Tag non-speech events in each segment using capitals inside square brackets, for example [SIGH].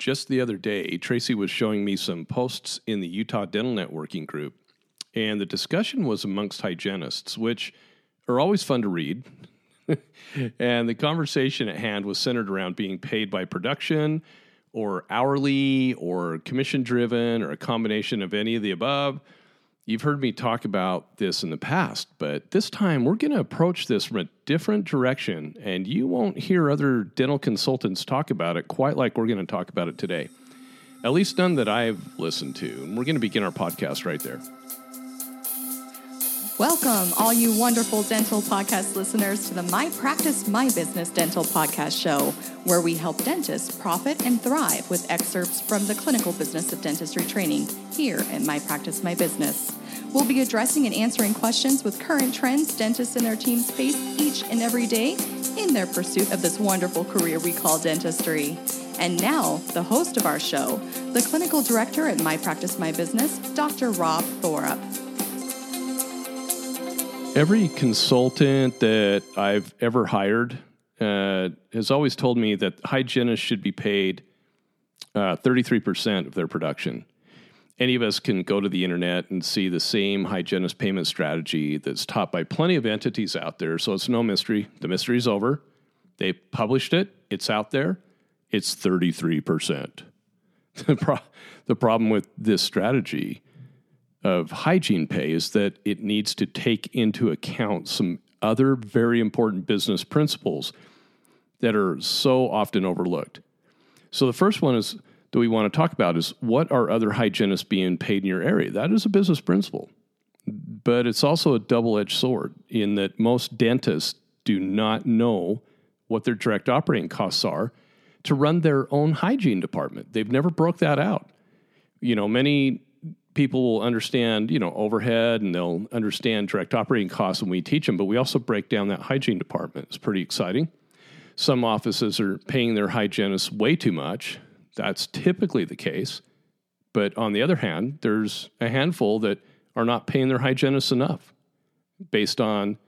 just the other day, Tracy was showing me some posts in the Utah Dental Networking group, and the discussion was amongst hygienists, which are always fun to read. [LAUGHS] and the conversation at hand was centered around being paid by production or hourly or commission driven or a combination of any of the above. You've heard me talk about this in the past, but this time we're going to approach this from a different direction, and you won't hear other dental consultants talk about it quite like we're going to talk about it today. At least none that I've listened to. And we're going to begin our podcast right there. Welcome, all you wonderful dental podcast listeners, to the My Practice, My Business Dental Podcast Show, where we help dentists profit and thrive with excerpts from the clinical business of dentistry training here at My Practice, My Business. We'll be addressing and answering questions with current trends dentists and their teams face each and every day in their pursuit of this wonderful career we call dentistry. And now, the host of our show, the clinical director at My Practice, My Business, Dr. Rob Thorup. Every consultant that I've ever hired uh, has always told me that hygienists should be paid uh, 33% of their production. Any of us can go to the internet and see the same hygienist payment strategy that's taught by plenty of entities out there. So it's no mystery. The mystery is over. They published it, it's out there. It's 33%. [LAUGHS] The, pro- the problem with this strategy of hygiene pay is that it needs to take into account some other very important business principles that are so often overlooked. So the first one is that we want to talk about is what are other hygienists being paid in your area? That is a business principle. But it's also a double-edged sword in that most dentists do not know what their direct operating costs are to run their own hygiene department. They've never broke that out. You know, many people will understand, you know, overhead and they'll understand direct operating costs when we teach them, but we also break down that hygiene department. It's pretty exciting. Some offices are paying their hygienists way too much. That's typically the case. But on the other hand, there's a handful that are not paying their hygienists enough based on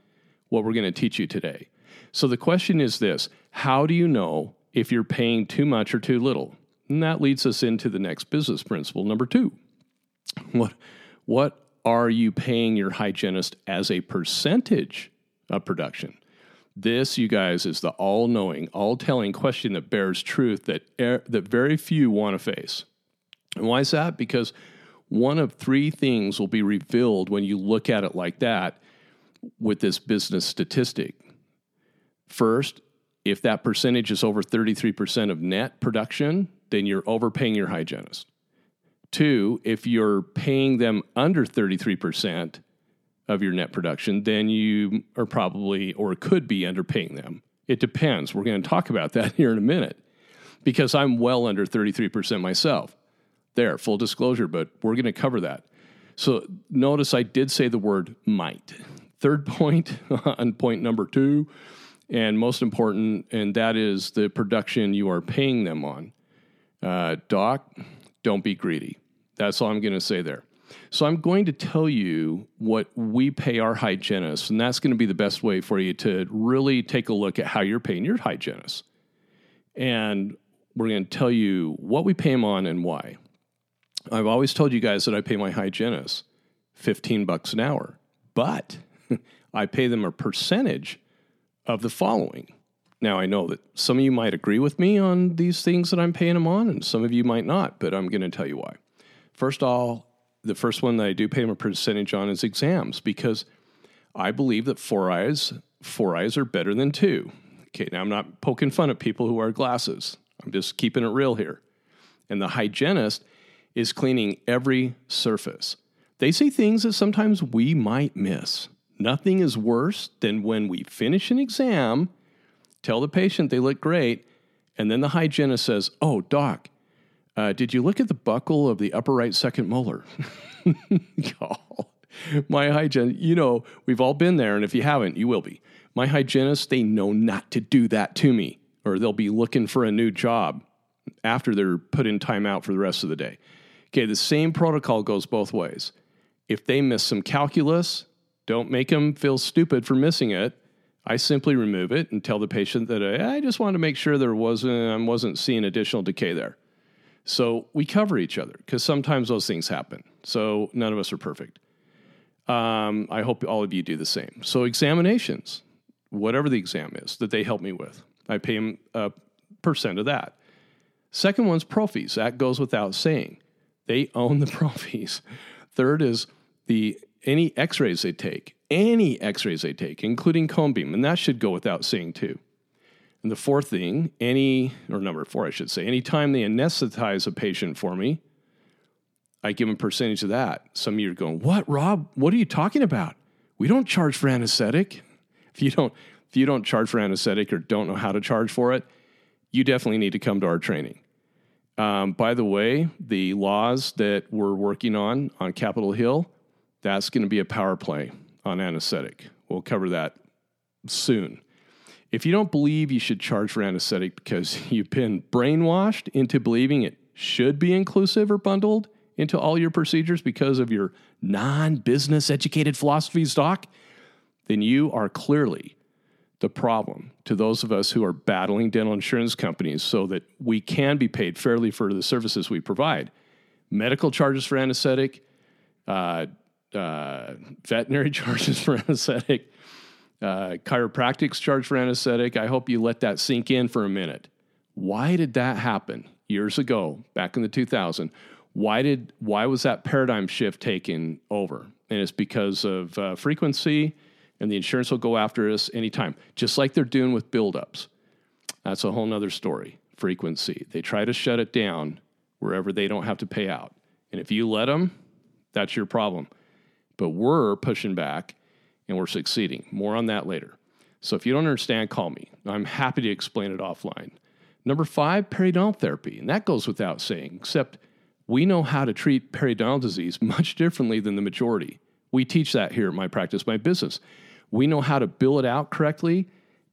what we're going to teach you today. So the question is this How do you know if you're paying too much or too little? And that leads us into the next business principle, number two. What what are you paying your hygienist as a percentage of production? This, you guys, is the all-knowing, all-telling question that bears truth that er, that very few want to face. And why is that? Because one of three things will be revealed when you look at it like that with this business statistic. First, if that percentage is over 33% of net production, then you're overpaying your hygienist. Two, if you're paying them under 33% of your net production, then you are probably or could be underpaying them. It depends. We're going to talk about that [LAUGHS] here in a minute because I'm well under 33% myself. There, full disclosure, but we're going to cover that. So notice I did say the word might. Third [LAUGHS] point on point number two, and most important, and that is the production you are paying them on. Uh, doc, don't be greedy. That's all I'm going to say there. So I'm going to tell you what we pay our hygienists, and that's going to be the best way for you to really take a look at how you're paying your hygienists. And we're going to tell you what we pay them on and why. I've always told you guys that I pay my hygienists 15 bucks an hour, but [LAUGHS] I pay them a percentage of the following. Now, I know that some of you might agree with me on these things that I'm paying them on, and some of you might not, but I'm going to tell you why. First of all, the first one that I do pay them a percentage on is exams because I believe that four eyes, four eyes are better than two. Okay, now I'm not poking fun at people who wear glasses. I'm just keeping it real here. And the hygienist is cleaning every surface. They see things that sometimes we might miss. Nothing is worse than when we finish an exam, tell the patient they look great, and then the hygienist says, Oh, doc, uh, did you look at the buccal of the upper right second molar? [LAUGHS] oh, my hygienist, you know, we've all been there, and if you haven't, you will be. My hygienists, they know not to do that to me, or they'll be looking for a new job after they're put in timeout for the rest of the day. Okay, the same protocol goes both ways. If they miss some calculus, don't make them feel stupid for missing it. I simply remove it and tell the patient that I, I just wanted to make sure there wasn't I wasn't seeing additional decay there. So we cover each other because sometimes those things happen. So none of us are perfect. Um, I hope all of you do the same. So examinations, whatever the exam is that they help me with, I pay them a percent of that. Second one's prophies. That goes without saying. They own the [LAUGHS] prophies. Third is the any X-rays they take, any X-rays they take, including cone beam, and that should go without saying too. And the fourth thing, any or number four, I should say, anytime they anesthetize a patient for me, I give them a percentage of that. Some of you are going, "What, Rob? What are you talking about? We don't charge for anesthetic." If you don't, if you don't charge for anesthetic or don't know how to charge for it, you definitely need to come to our training. Um, by the way, the laws that we're working on on Capitol Hill, that's going to be a power play on anesthetic. We'll cover that soon. If you don't believe you should charge for anesthetic because you've been brainwashed into believing it should be inclusive or bundled into all your procedures because of your non business educated philosophy stock, then you are clearly the problem to those of us who are battling dental insurance companies so that we can be paid fairly for the services we provide. Medical charges for anesthetic, uh, uh, veterinary [LAUGHS] charges for anesthetic, uh, chiropractics charge for anesthetic. I hope you let that sink in for a minute. Why did that happen years ago, back in the 2000? Why did why was that paradigm shift taken over? And it's because of uh, frequency and the insurance will go after us anytime, just like they're doing with buildups. That's a whole nother story. Frequency. They try to shut it down wherever they don't have to pay out. And if you let them, that's your problem. But we're pushing back and we're succeeding. More on that later. So if you don't understand, call me. I'm happy to explain it offline. Number five, periodontal therapy. And that goes without saying, except we know how to treat periodontal disease [LAUGHS] much differently than the majority. We teach that here at my practice, my business we know how to bill it out correctly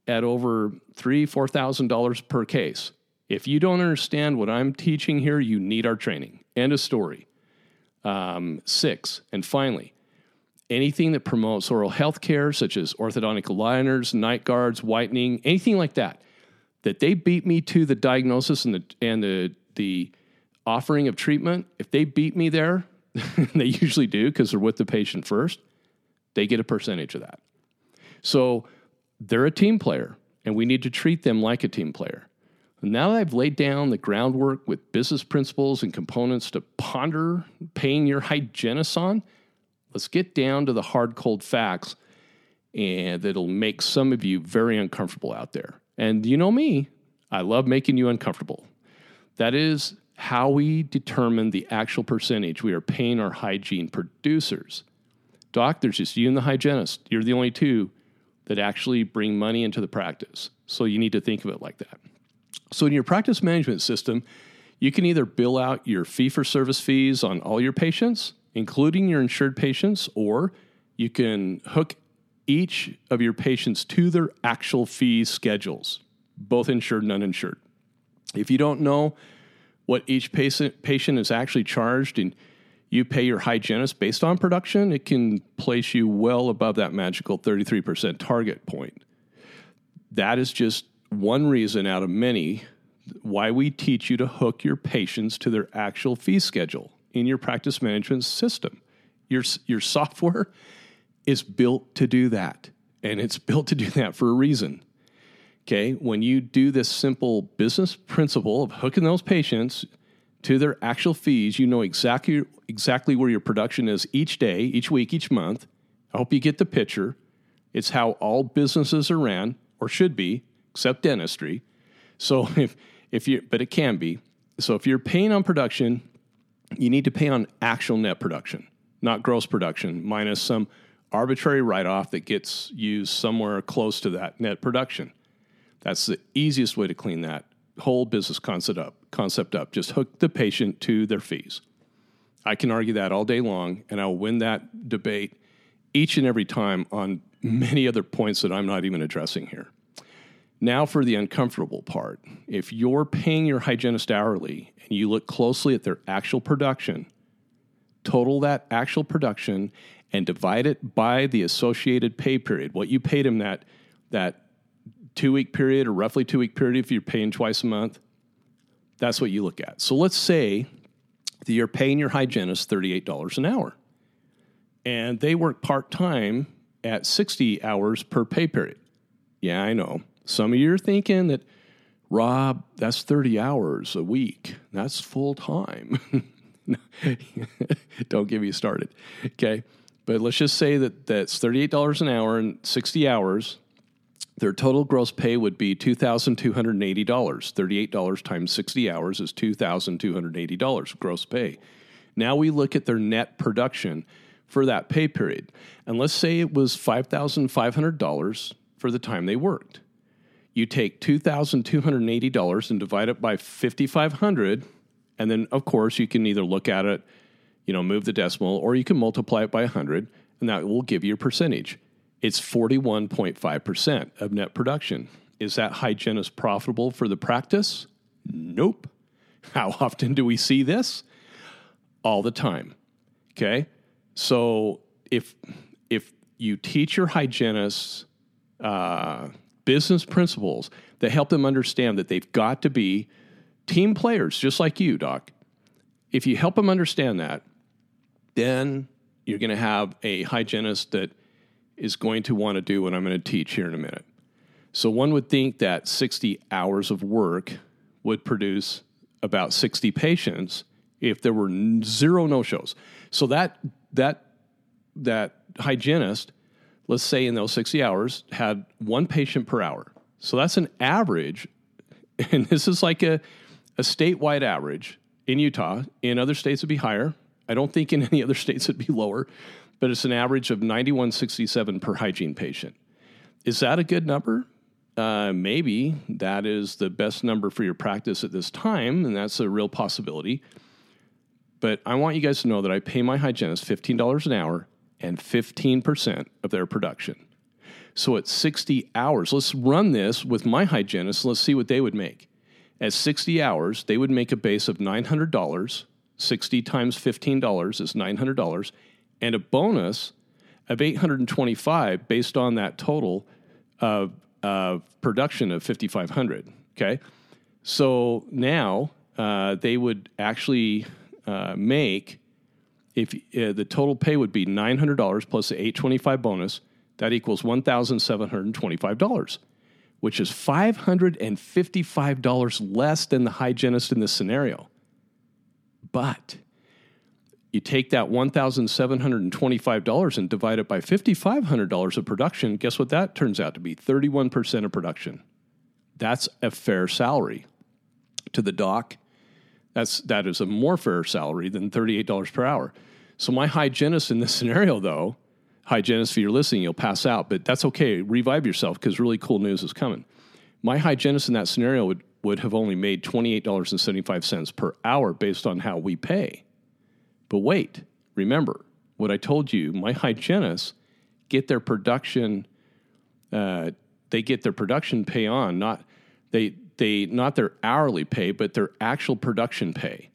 at over three, four thousand dollars per case. If you don't understand what I'm teaching here, you need our training. End of story. Um, six, and finally, anything that promotes oral health care, such as orthodontic aligners, night guards, whitening, anything like that, that they beat me to the diagnosis and the and the the offering of treatment. If they beat me there, [LAUGHS] they usually do because they're with the patient first. They get a percentage of that. So they're a team player, and we need to treat them like a team player. Now that I've laid down the groundwork with business principles and components to ponder paying your hygienist on, let's get down to the hard, cold facts and that'll make some of you very uncomfortable out there. And you know me, I love making you uncomfortable. That is how we determine the actual percentage we are paying our hygiene producers. Doc, there's just you and the hygienist. You're the only two that actually bring money into the practice. So you need to think of it like that. So in your practice management system, you can either bill out your fee for service fees on all your patients, including your insured patients, or you can hook each of your patients to their actual fee schedules, both insured and uninsured. If you don't know what each patient, patient is actually charged and you pay your hygienist based on production, it can place you well above that magical 33% target point. That is just one reason out of many why we teach you to hook your patients to their actual fee schedule in your practice management system. Your, your software is built to do that, and it's [LAUGHS] built to do that for a reason. Okay, when you do this simple business principle of hooking those patients to their actual fees, you know exactly exactly where your production is each day, each week, each month. I hope you get the picture. It's how all businesses are ran, or should be, except dentistry. So [LAUGHS] if if you but it can be. So if you're paying on production, you need to pay on actual net production, not gross production, minus some arbitrary write-off that gets used somewhere close to that net production. That's the easiest way to clean that whole business concept up. Concept up. Just hook the patient to their fees. I can argue that all day long, and I'll win that debate each and every time on many other points that I'm not even addressing here. Now, for the uncomfortable part. If you're paying your hygienist hourly and you look closely at their actual production, total that actual production and divide it by the associated pay period, what you paid him that, that two week period or roughly two week period if you're paying twice a month, That's what you look at. So let's say that you're paying your hygienist $38 an hour and they work part time at 60 hours per pay period. Yeah, I know. Some of you are thinking that, Rob, that's 30 hours a week. That's full time. [LAUGHS] Don't get me started. Okay. But let's just say that that's $38 an hour and 60 hours. Their total gross pay would be $2,280. $38 times 60 hours is $2,280 gross pay. Now we look at their net production for that pay period. And let's say it was $5,500 for the time they worked. You take $2,280 and divide it by 5,500, and then of course you can either look at it, you know, move the decimal, or you can multiply it by 100, and that will give you a percentage. It's 41.5% of net production. Is that hygienist profitable for the practice? Nope. How [LAUGHS] often do we see this? All the time. Okay. So if if you teach your hygienists uh, business principles that help them understand that they've got to be team players, just like you, Doc. If you help them understand that, then you're going to have a hygienist that is going to want to do what I'm going to teach here in a minute. So one would think that 60 hours of work would produce about 60 patients if there were zero no shows. So that that that hygienist, let's say in those 60 hours, had one patient per hour. So that's an average, [LAUGHS] and this is like a, a statewide average in Utah. In other states, it'd be higher. I don't think in [LAUGHS] any other states it'd be lower, but it's an average of 9167 per hygiene patient. Is that a good number? Uh, maybe that is the best number for your practice at this time, and that's a real possibility. But I want you guys to know that I pay my hygienist $15 an hour and 15% of their production. So at 60 hours, let's run this with my hygienist. Let's see what they would make. At 60 hours, they would make a base of $900. 60 times $15 is $900 and a bonus of 825 based on that total of, of production of 5500 okay so now uh, they would actually uh, make if uh, the total pay would be $900 plus the 825 bonus that equals $1725 which is $555 less than the hygienist in this scenario but you take that $1,725 and divide it by $5,500 of production, guess what that turns out to be? 31% of production. That's a fair salary. To the doc, that's, that is a more fair salary than $38 per hour. So my hygienist in this [LAUGHS] scenario, though, hygienist, if you're listening, you'll pass out, but that's okay. Revive yourself because really cool news is coming. My hygienist in that scenario would, would have only made $28.75 per hour based on how we pay. But wait, remember what I told you. My hygienists get their production. Uh, they get their production pay on not they they not their hourly pay, but their actual production pay.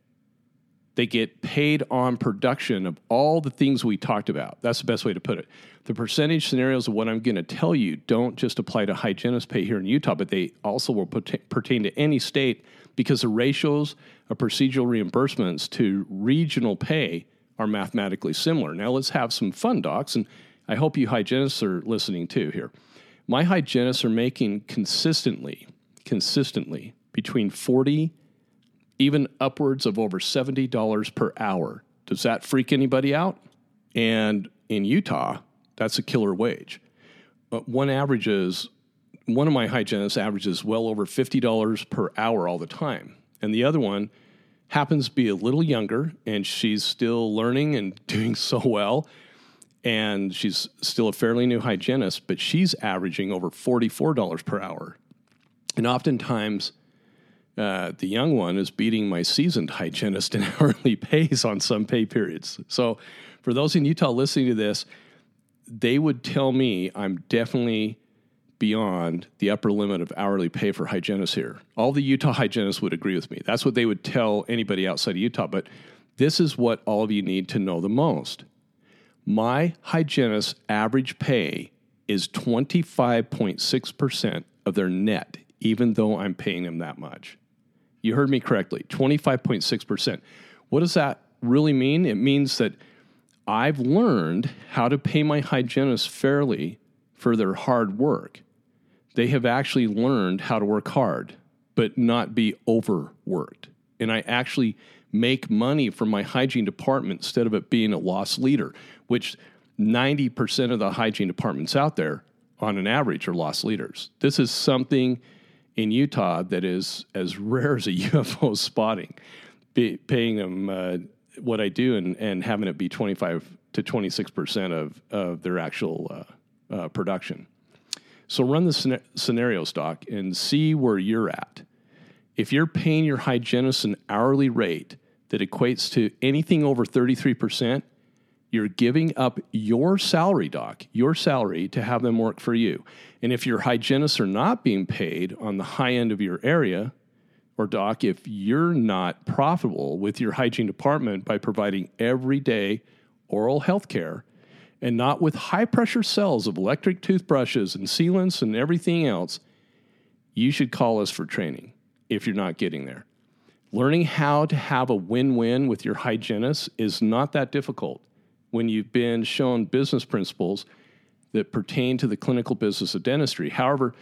They get paid on production of all the things we talked about. That's the best way to put it. The percentage scenarios of what I'm going to tell you don't just apply to hygienist pay here in Utah, but they also will pertain to any state because the ratios of procedural reimbursements to regional pay are mathematically similar. Now let's have some fun, docs, and I hope you hygienists are listening too here. My hygienists are making consistently, consistently between 40 even upwards of over $70 per hour. Does that freak anybody out? And in Utah, that's a killer wage. Uh, one averages, one of my hygienists averages well over $50 per hour all the time. And the other one happens to be a little younger and she's still learning and [LAUGHS] doing so well. And she's still a fairly new hygienist, but she's averaging over $44 per hour. And oftentimes, uh, the young one is beating my seasoned hygienist in [LAUGHS] hourly pays on some pay periods. So, for those in Utah listening to this, they would tell me I'm definitely beyond the upper limit of hourly pay for hygienists here. All the Utah hygienists would agree with me. That's what they would tell anybody outside of Utah. But this is what all of you need to know the most. My hygienist's average pay is 25.6% of their net, even though I'm paying them that much. You heard me correctly 25.6%. What does that really mean? It means that I've learned how to pay my hygienists fairly for their hard work. They have actually learned how to work hard, but not be overworked. And I actually make money from my hygiene department instead of it being a loss leader, which 90% of the hygiene departments out there, on an average, are loss leaders. This is something in Utah that is as rare as a [LAUGHS] UFO spotting, be, paying them uh, what I do and, and having it be 25 to 26% of, of their actual uh, uh, production. So run the scenario stock and see where you're at. If you're paying your hygienist an hourly rate that equates to anything over 33%, you're giving up your salary, doc, your salary to have them work for you. And if your hygienists are not being paid on the high end of your area, or doc, if you're not profitable with your hygiene department by providing everyday oral health care and not with high pressure cells of electric toothbrushes and sealants and everything else, you should call us for training if you're not getting there. Learning how to have a win win with your hygienist is not that difficult when you've been shown business principles that pertain to the clinical business of dentistry. However,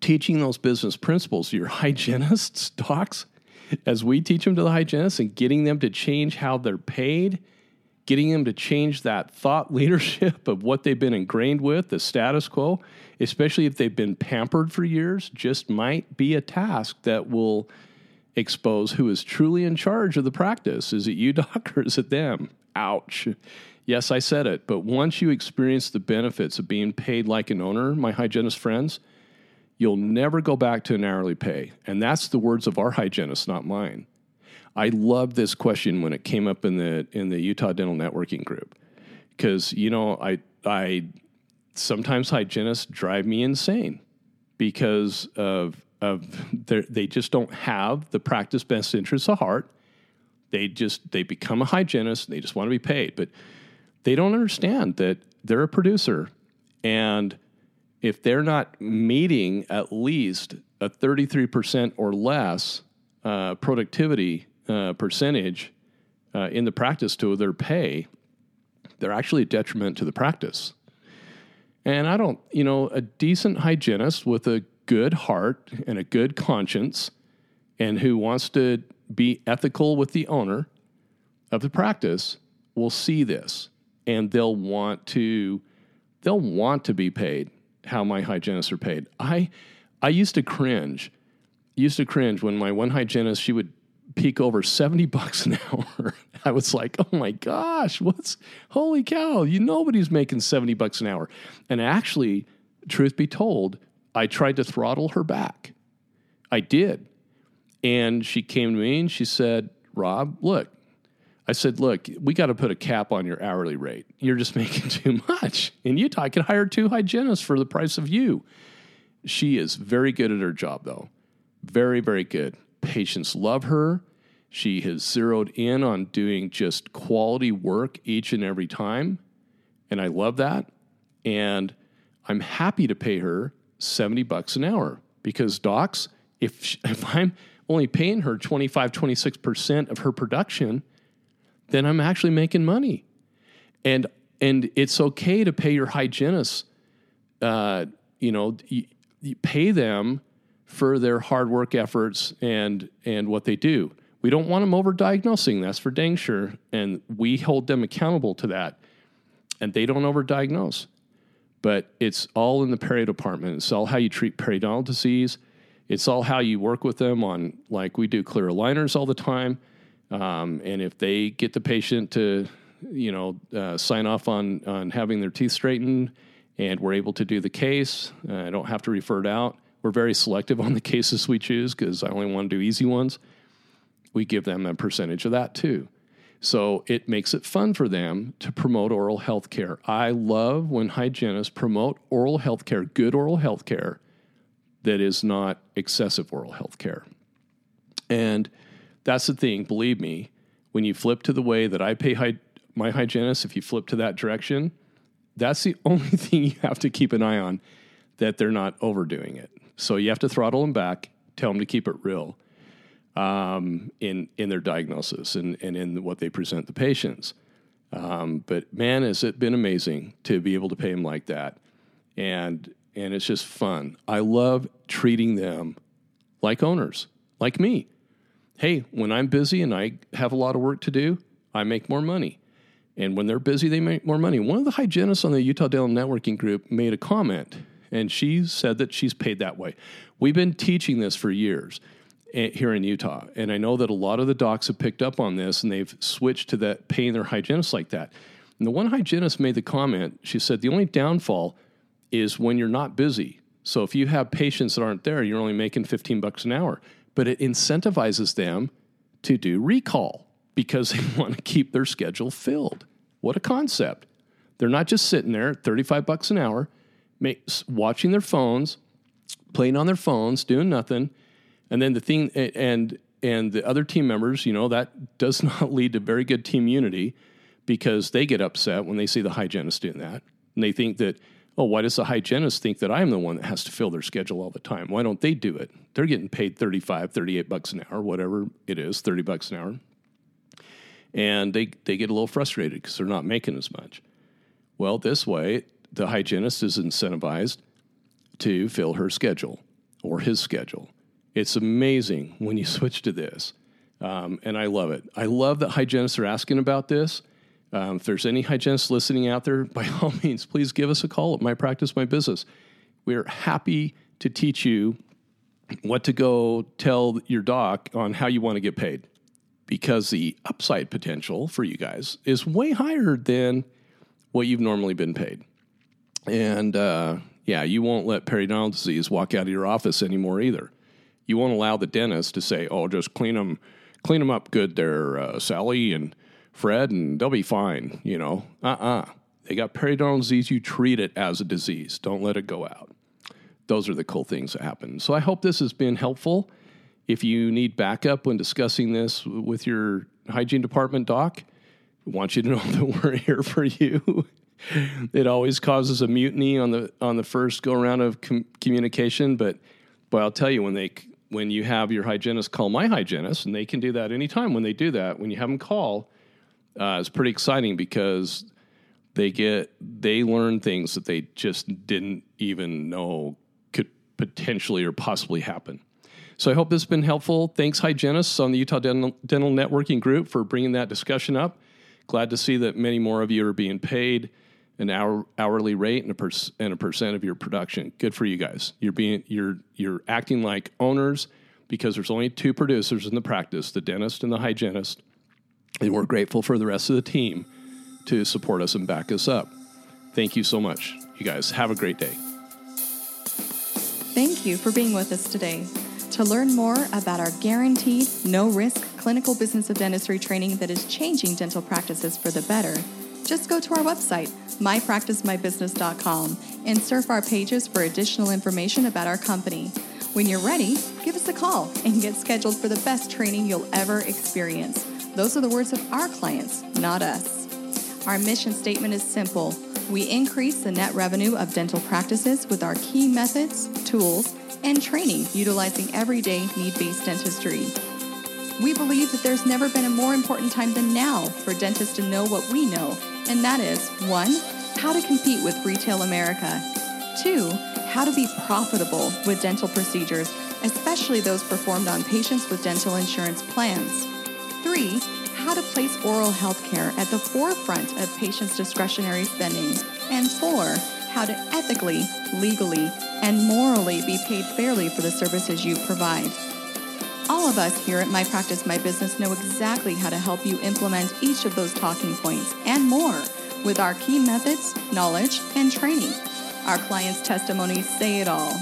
teaching those business principles your [LAUGHS] hygienists, docs, as we teach them to the hygienists and getting them to change how they're paid, getting them to change that thought [LAUGHS] leadership of what they've been ingrained with, the status quo, especially if they've been pampered for years, just might be a task that will expose who is truly in charge of the practice. Is it you, [LAUGHS] doc, or is it them? Ouch. Yes, I said it, but once you experience the benefits of being paid like an owner, my hygienist friends, you'll never go back to an hourly pay. And that's the words of our hygienist, not mine. I love this question when it came up in the in the Utah Dental Networking group because you know I I sometimes hygienists drive me insane because of of they just don't have the practice best interests of heart they just they become a hygienist. And they just want to be paid, but they don't understand that they're a producer, and if they're not meeting at least a 33% or less uh, productivity uh, percentage uh, in the practice to their pay, they're actually a detriment to the practice. And I don't, you know, a decent hygienist with a good heart and a good conscience and who wants to be ethical with the owner of the practice will see this and they'll want to they'll want to be paid how my hygienists are paid. I I used to cringe. Used to cringe when my one hygienist she would peak over 70 [LAUGHS] bucks an hour. I was like, "Oh my gosh, what's holy cow, you nobody's making 70 bucks an hour." And actually, truth be told, I tried to throttle her back. I did. And she came to me and she said, Rob, look, I said, look, we got to put a cap on your hourly rate. You're just [LAUGHS] making too much. In Utah, I could hire two hygienists for the price of you. She is very good at her job, though. Very, very good. Patients love her. She has zeroed in on doing just quality work each and every time. And I love that. And I'm happy to pay her 70 bucks an hour because docs, if, [LAUGHS] if I'm only paying her 25, 26% of her production, then I'm actually making money. And and it's okay to pay your hygienists, uh, you know, you, you pay them for their hard work efforts and and what they do. We don't want them over diagnosing, That's for dang sure, and we hold them accountable to that. And they don't over diagnose. but it's all in the perio department. It's all how you treat periodontal disease it's all how you work with them on, like we do clear aligners all the time. Um, and if they get the patient to, you know, uh, sign off on, on having their teeth straightened and we're able to do the case, uh, I don't have to refer it out. We're very selective on the cases we choose because I only want to do easy ones. We give them a percentage of that too. So it makes it fun for them to promote oral health care. I love when hygienists promote oral health care, good oral health care that is not excessive oral health care. And that's the thing, believe me, when you flip to the way that I pay hy- my hygienist, if you flip to that direction, that's the [LAUGHS] only thing you have to keep an eye on that they're not overdoing it. So you have to throttle them back, tell them to keep it real. um, in in their diagnosis and, and in what they present the patients. Um, but man, has it been amazing to be able to pay them like that, and and it's just fun. I love treating them like owners, like me. Hey, when I'm busy and I have a lot of work to do, I make more money. And when they're busy, they make more money. One of the hygienists on the Utah Dental Networking Group made a comment, and she said that she's paid that way. We've been teaching this for years eh, here in Utah, and I know that a lot of the docs have picked up on this and they've switched to that paying their hygienists like that. And the one hygienist made the comment. She said the only downfall is when you're not busy. So if you have patients that aren't there, you're only making 15 bucks an hour, but it incentivizes them to do recall because they [LAUGHS] want to keep their schedule filled. What a concept. They're not just sitting there at 35 bucks an hour, watching their phones, playing on their phones, doing nothing. And then the thing, and, and the other team members, you know, that does [LAUGHS] not lead to very good team unity because they get upset when they see the hygienist doing that. And they think that, oh, why does the hygienist think that I'm the one that has to fill their schedule all the time? Why don't they do it? They're getting paid 35, 38 bucks an hour, whatever it is, 30 bucks an hour and they, they get a little frustrated because they're not making as much. Well, this way, the hygienist is incentivized to fill her schedule or his schedule. It's amazing when you [LAUGHS] switch to this, um, and I love it. I love that hygienists are asking about this. Um, if there's any hygienists listening out there, by [LAUGHS] all means, please give us a call at My Practice, My Business. We're happy to teach you what to go tell your doc on how you want to get paid because the upside potential for you guys is way higher than what you've normally been paid. And uh, yeah, you won't let periodontal disease walk out of your office anymore either. You won't allow the dentist to say, "Oh, just clean them, clean them up good there, uh, Sally and Fred, and they'll be fine." You know, uh uh They got periodontal disease. You treat it as a disease. Don't let it go out. Those are the cool things that happen. So I hope this has been helpful. If you need backup when discussing this with your hygiene department doc, I want you to [LAUGHS] know that we're here for you. [LAUGHS] it always causes a mutiny on the on the first go around of com- communication, but but I'll tell you when they when you have your hygienist call my hygienist, and they can do that anytime when they do that. When you have them call, uh, it's pretty exciting because they get they learn things that they just didn't even know could potentially or possibly happen. So I hope this has been helpful. Thanks, hygienists on the Utah Dental, Dental Networking Group, for bringing that discussion up. Glad to see that many more of you are being paid an hour, hourly rate and a, per, and a percent of your production. Good for you guys. You're being you're you're acting like owners because there's only two producers in the practice, the dentist and the hygienist. And we're grateful for the rest of the team to support us and back us up. Thank you so much. You guys have a great day. Thank you for being with us today. To learn more about our guaranteed, no risk clinical business of dentistry training that is changing dental practices for the better, just go to our website, mypracticemybusiness.com, and surf our pages for additional information about our company. When you're ready, give us a call and get scheduled for the best training you'll ever experience. Those are the words of our clients, not us. Our mission statement is simple. We increase the net revenue of dental practices with our key methods, tools, and training utilizing everyday need based dentistry. We believe that there's never been a more important time than now for dentists to know what we know, and that is 1. How to compete with retail America, 2. How to be profitable with dental procedures, especially those performed on patients with dental insurance plans, 3. How to place oral health care at the forefront of patients' discretionary spending, and 4. How to ethically, legally, and morally be paid fairly for the services you provide. All of us here at My Practice My Business know exactly how to help you implement each of those talking points and more with our key methods, knowledge, and training. Our clients' testimonies say it all.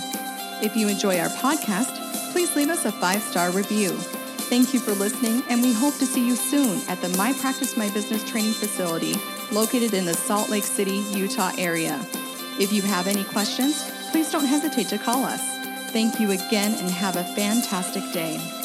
If you enjoy our podcast, please leave us a five star review. Thank you for listening, and we hope to see you soon at the My Practice My Business training facility located in the Salt Lake City, Utah area. If you have any questions, please don't hesitate to call us. Thank you again and have a fantastic day.